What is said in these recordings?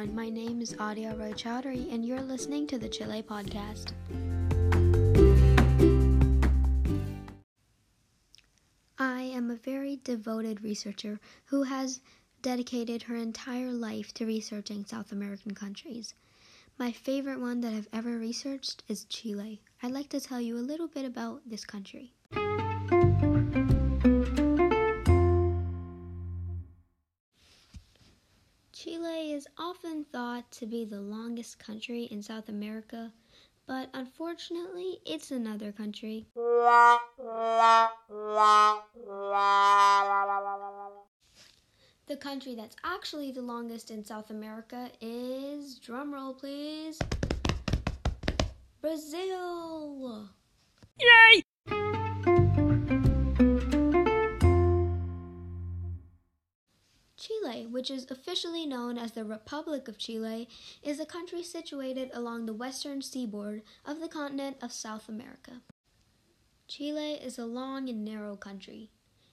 everyone. My name is Adia Roy Chowdhury, and you're listening to the Chile Podcast. I am a very devoted researcher who has dedicated her entire life to researching South American countries. My favorite one that I've ever researched is Chile. I'd like to tell you a little bit about this country. Often thought to be the longest country in South America, but unfortunately, it's another country. The country that's actually the longest in South America is, drumroll please, Brazil! Yay! Chile, which is officially known as the Republic of Chile, is a country situated along the western seaboard of the continent of South America. Chile is a long and narrow country.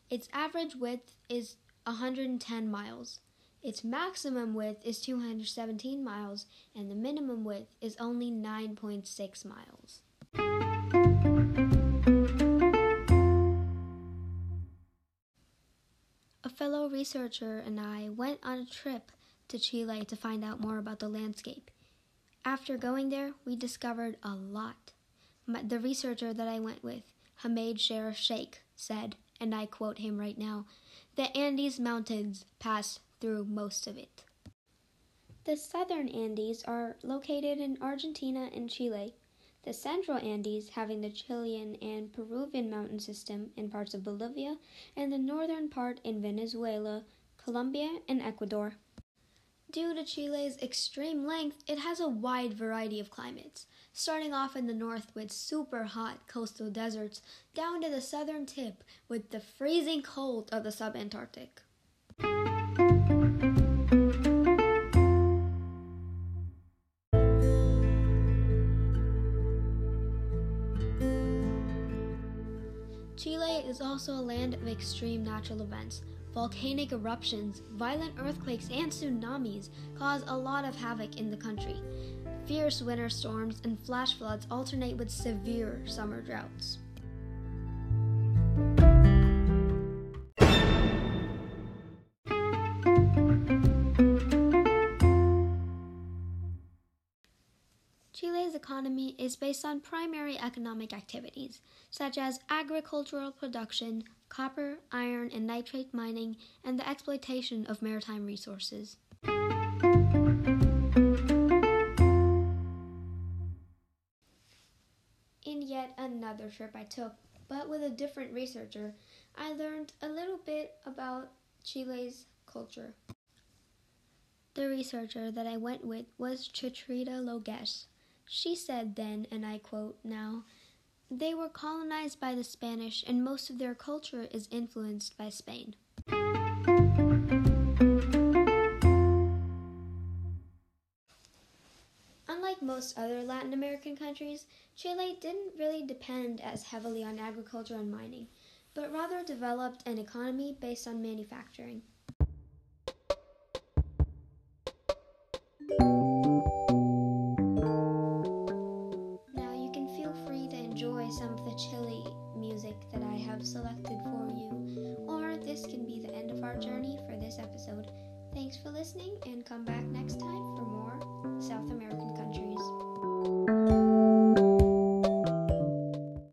Its average width is 110 miles. Its maximum width is 217 miles, and the minimum width is only 9.6 miles. Fellow researcher and I went on a trip to Chile to find out more about the landscape. After going there, we discovered a lot. My, the researcher that I went with, Hamid Sharif Sheikh, said, and I quote him right now the Andes Mountains pass through most of it. The southern Andes are located in Argentina and Chile. The central Andes, having the Chilean and Peruvian mountain system in parts of Bolivia, and the northern part in Venezuela, Colombia, and Ecuador. Due to Chile's extreme length, it has a wide variety of climates, starting off in the north with super hot coastal deserts, down to the southern tip with the freezing cold of the subantarctic. Chile is also a land of extreme natural events, Volcanic eruptions, violent earthquakes, and tsunamis cause a lot of havoc in the country. Fierce winter storms and flash floods alternate with severe summer droughts. Chile's economy is based on primary economic activities, such as agricultural production, copper, iron, and nitrate mining, and the exploitation of maritime resources. In yet another trip I took, but with a different researcher, I learned a little bit about Chile's culture. The researcher that I went with was Chitrita Logesh. She said then, and I quote now, they were colonized by the Spanish, and most of their culture is influenced by Spain. Unlike most other Latin American countries, Chile didn't really depend as heavily on agriculture and mining, but rather developed an economy based on manufacturing. Selected for you, or this can be the end of our journey for this episode. Thanks for listening and come back next time for more South American countries.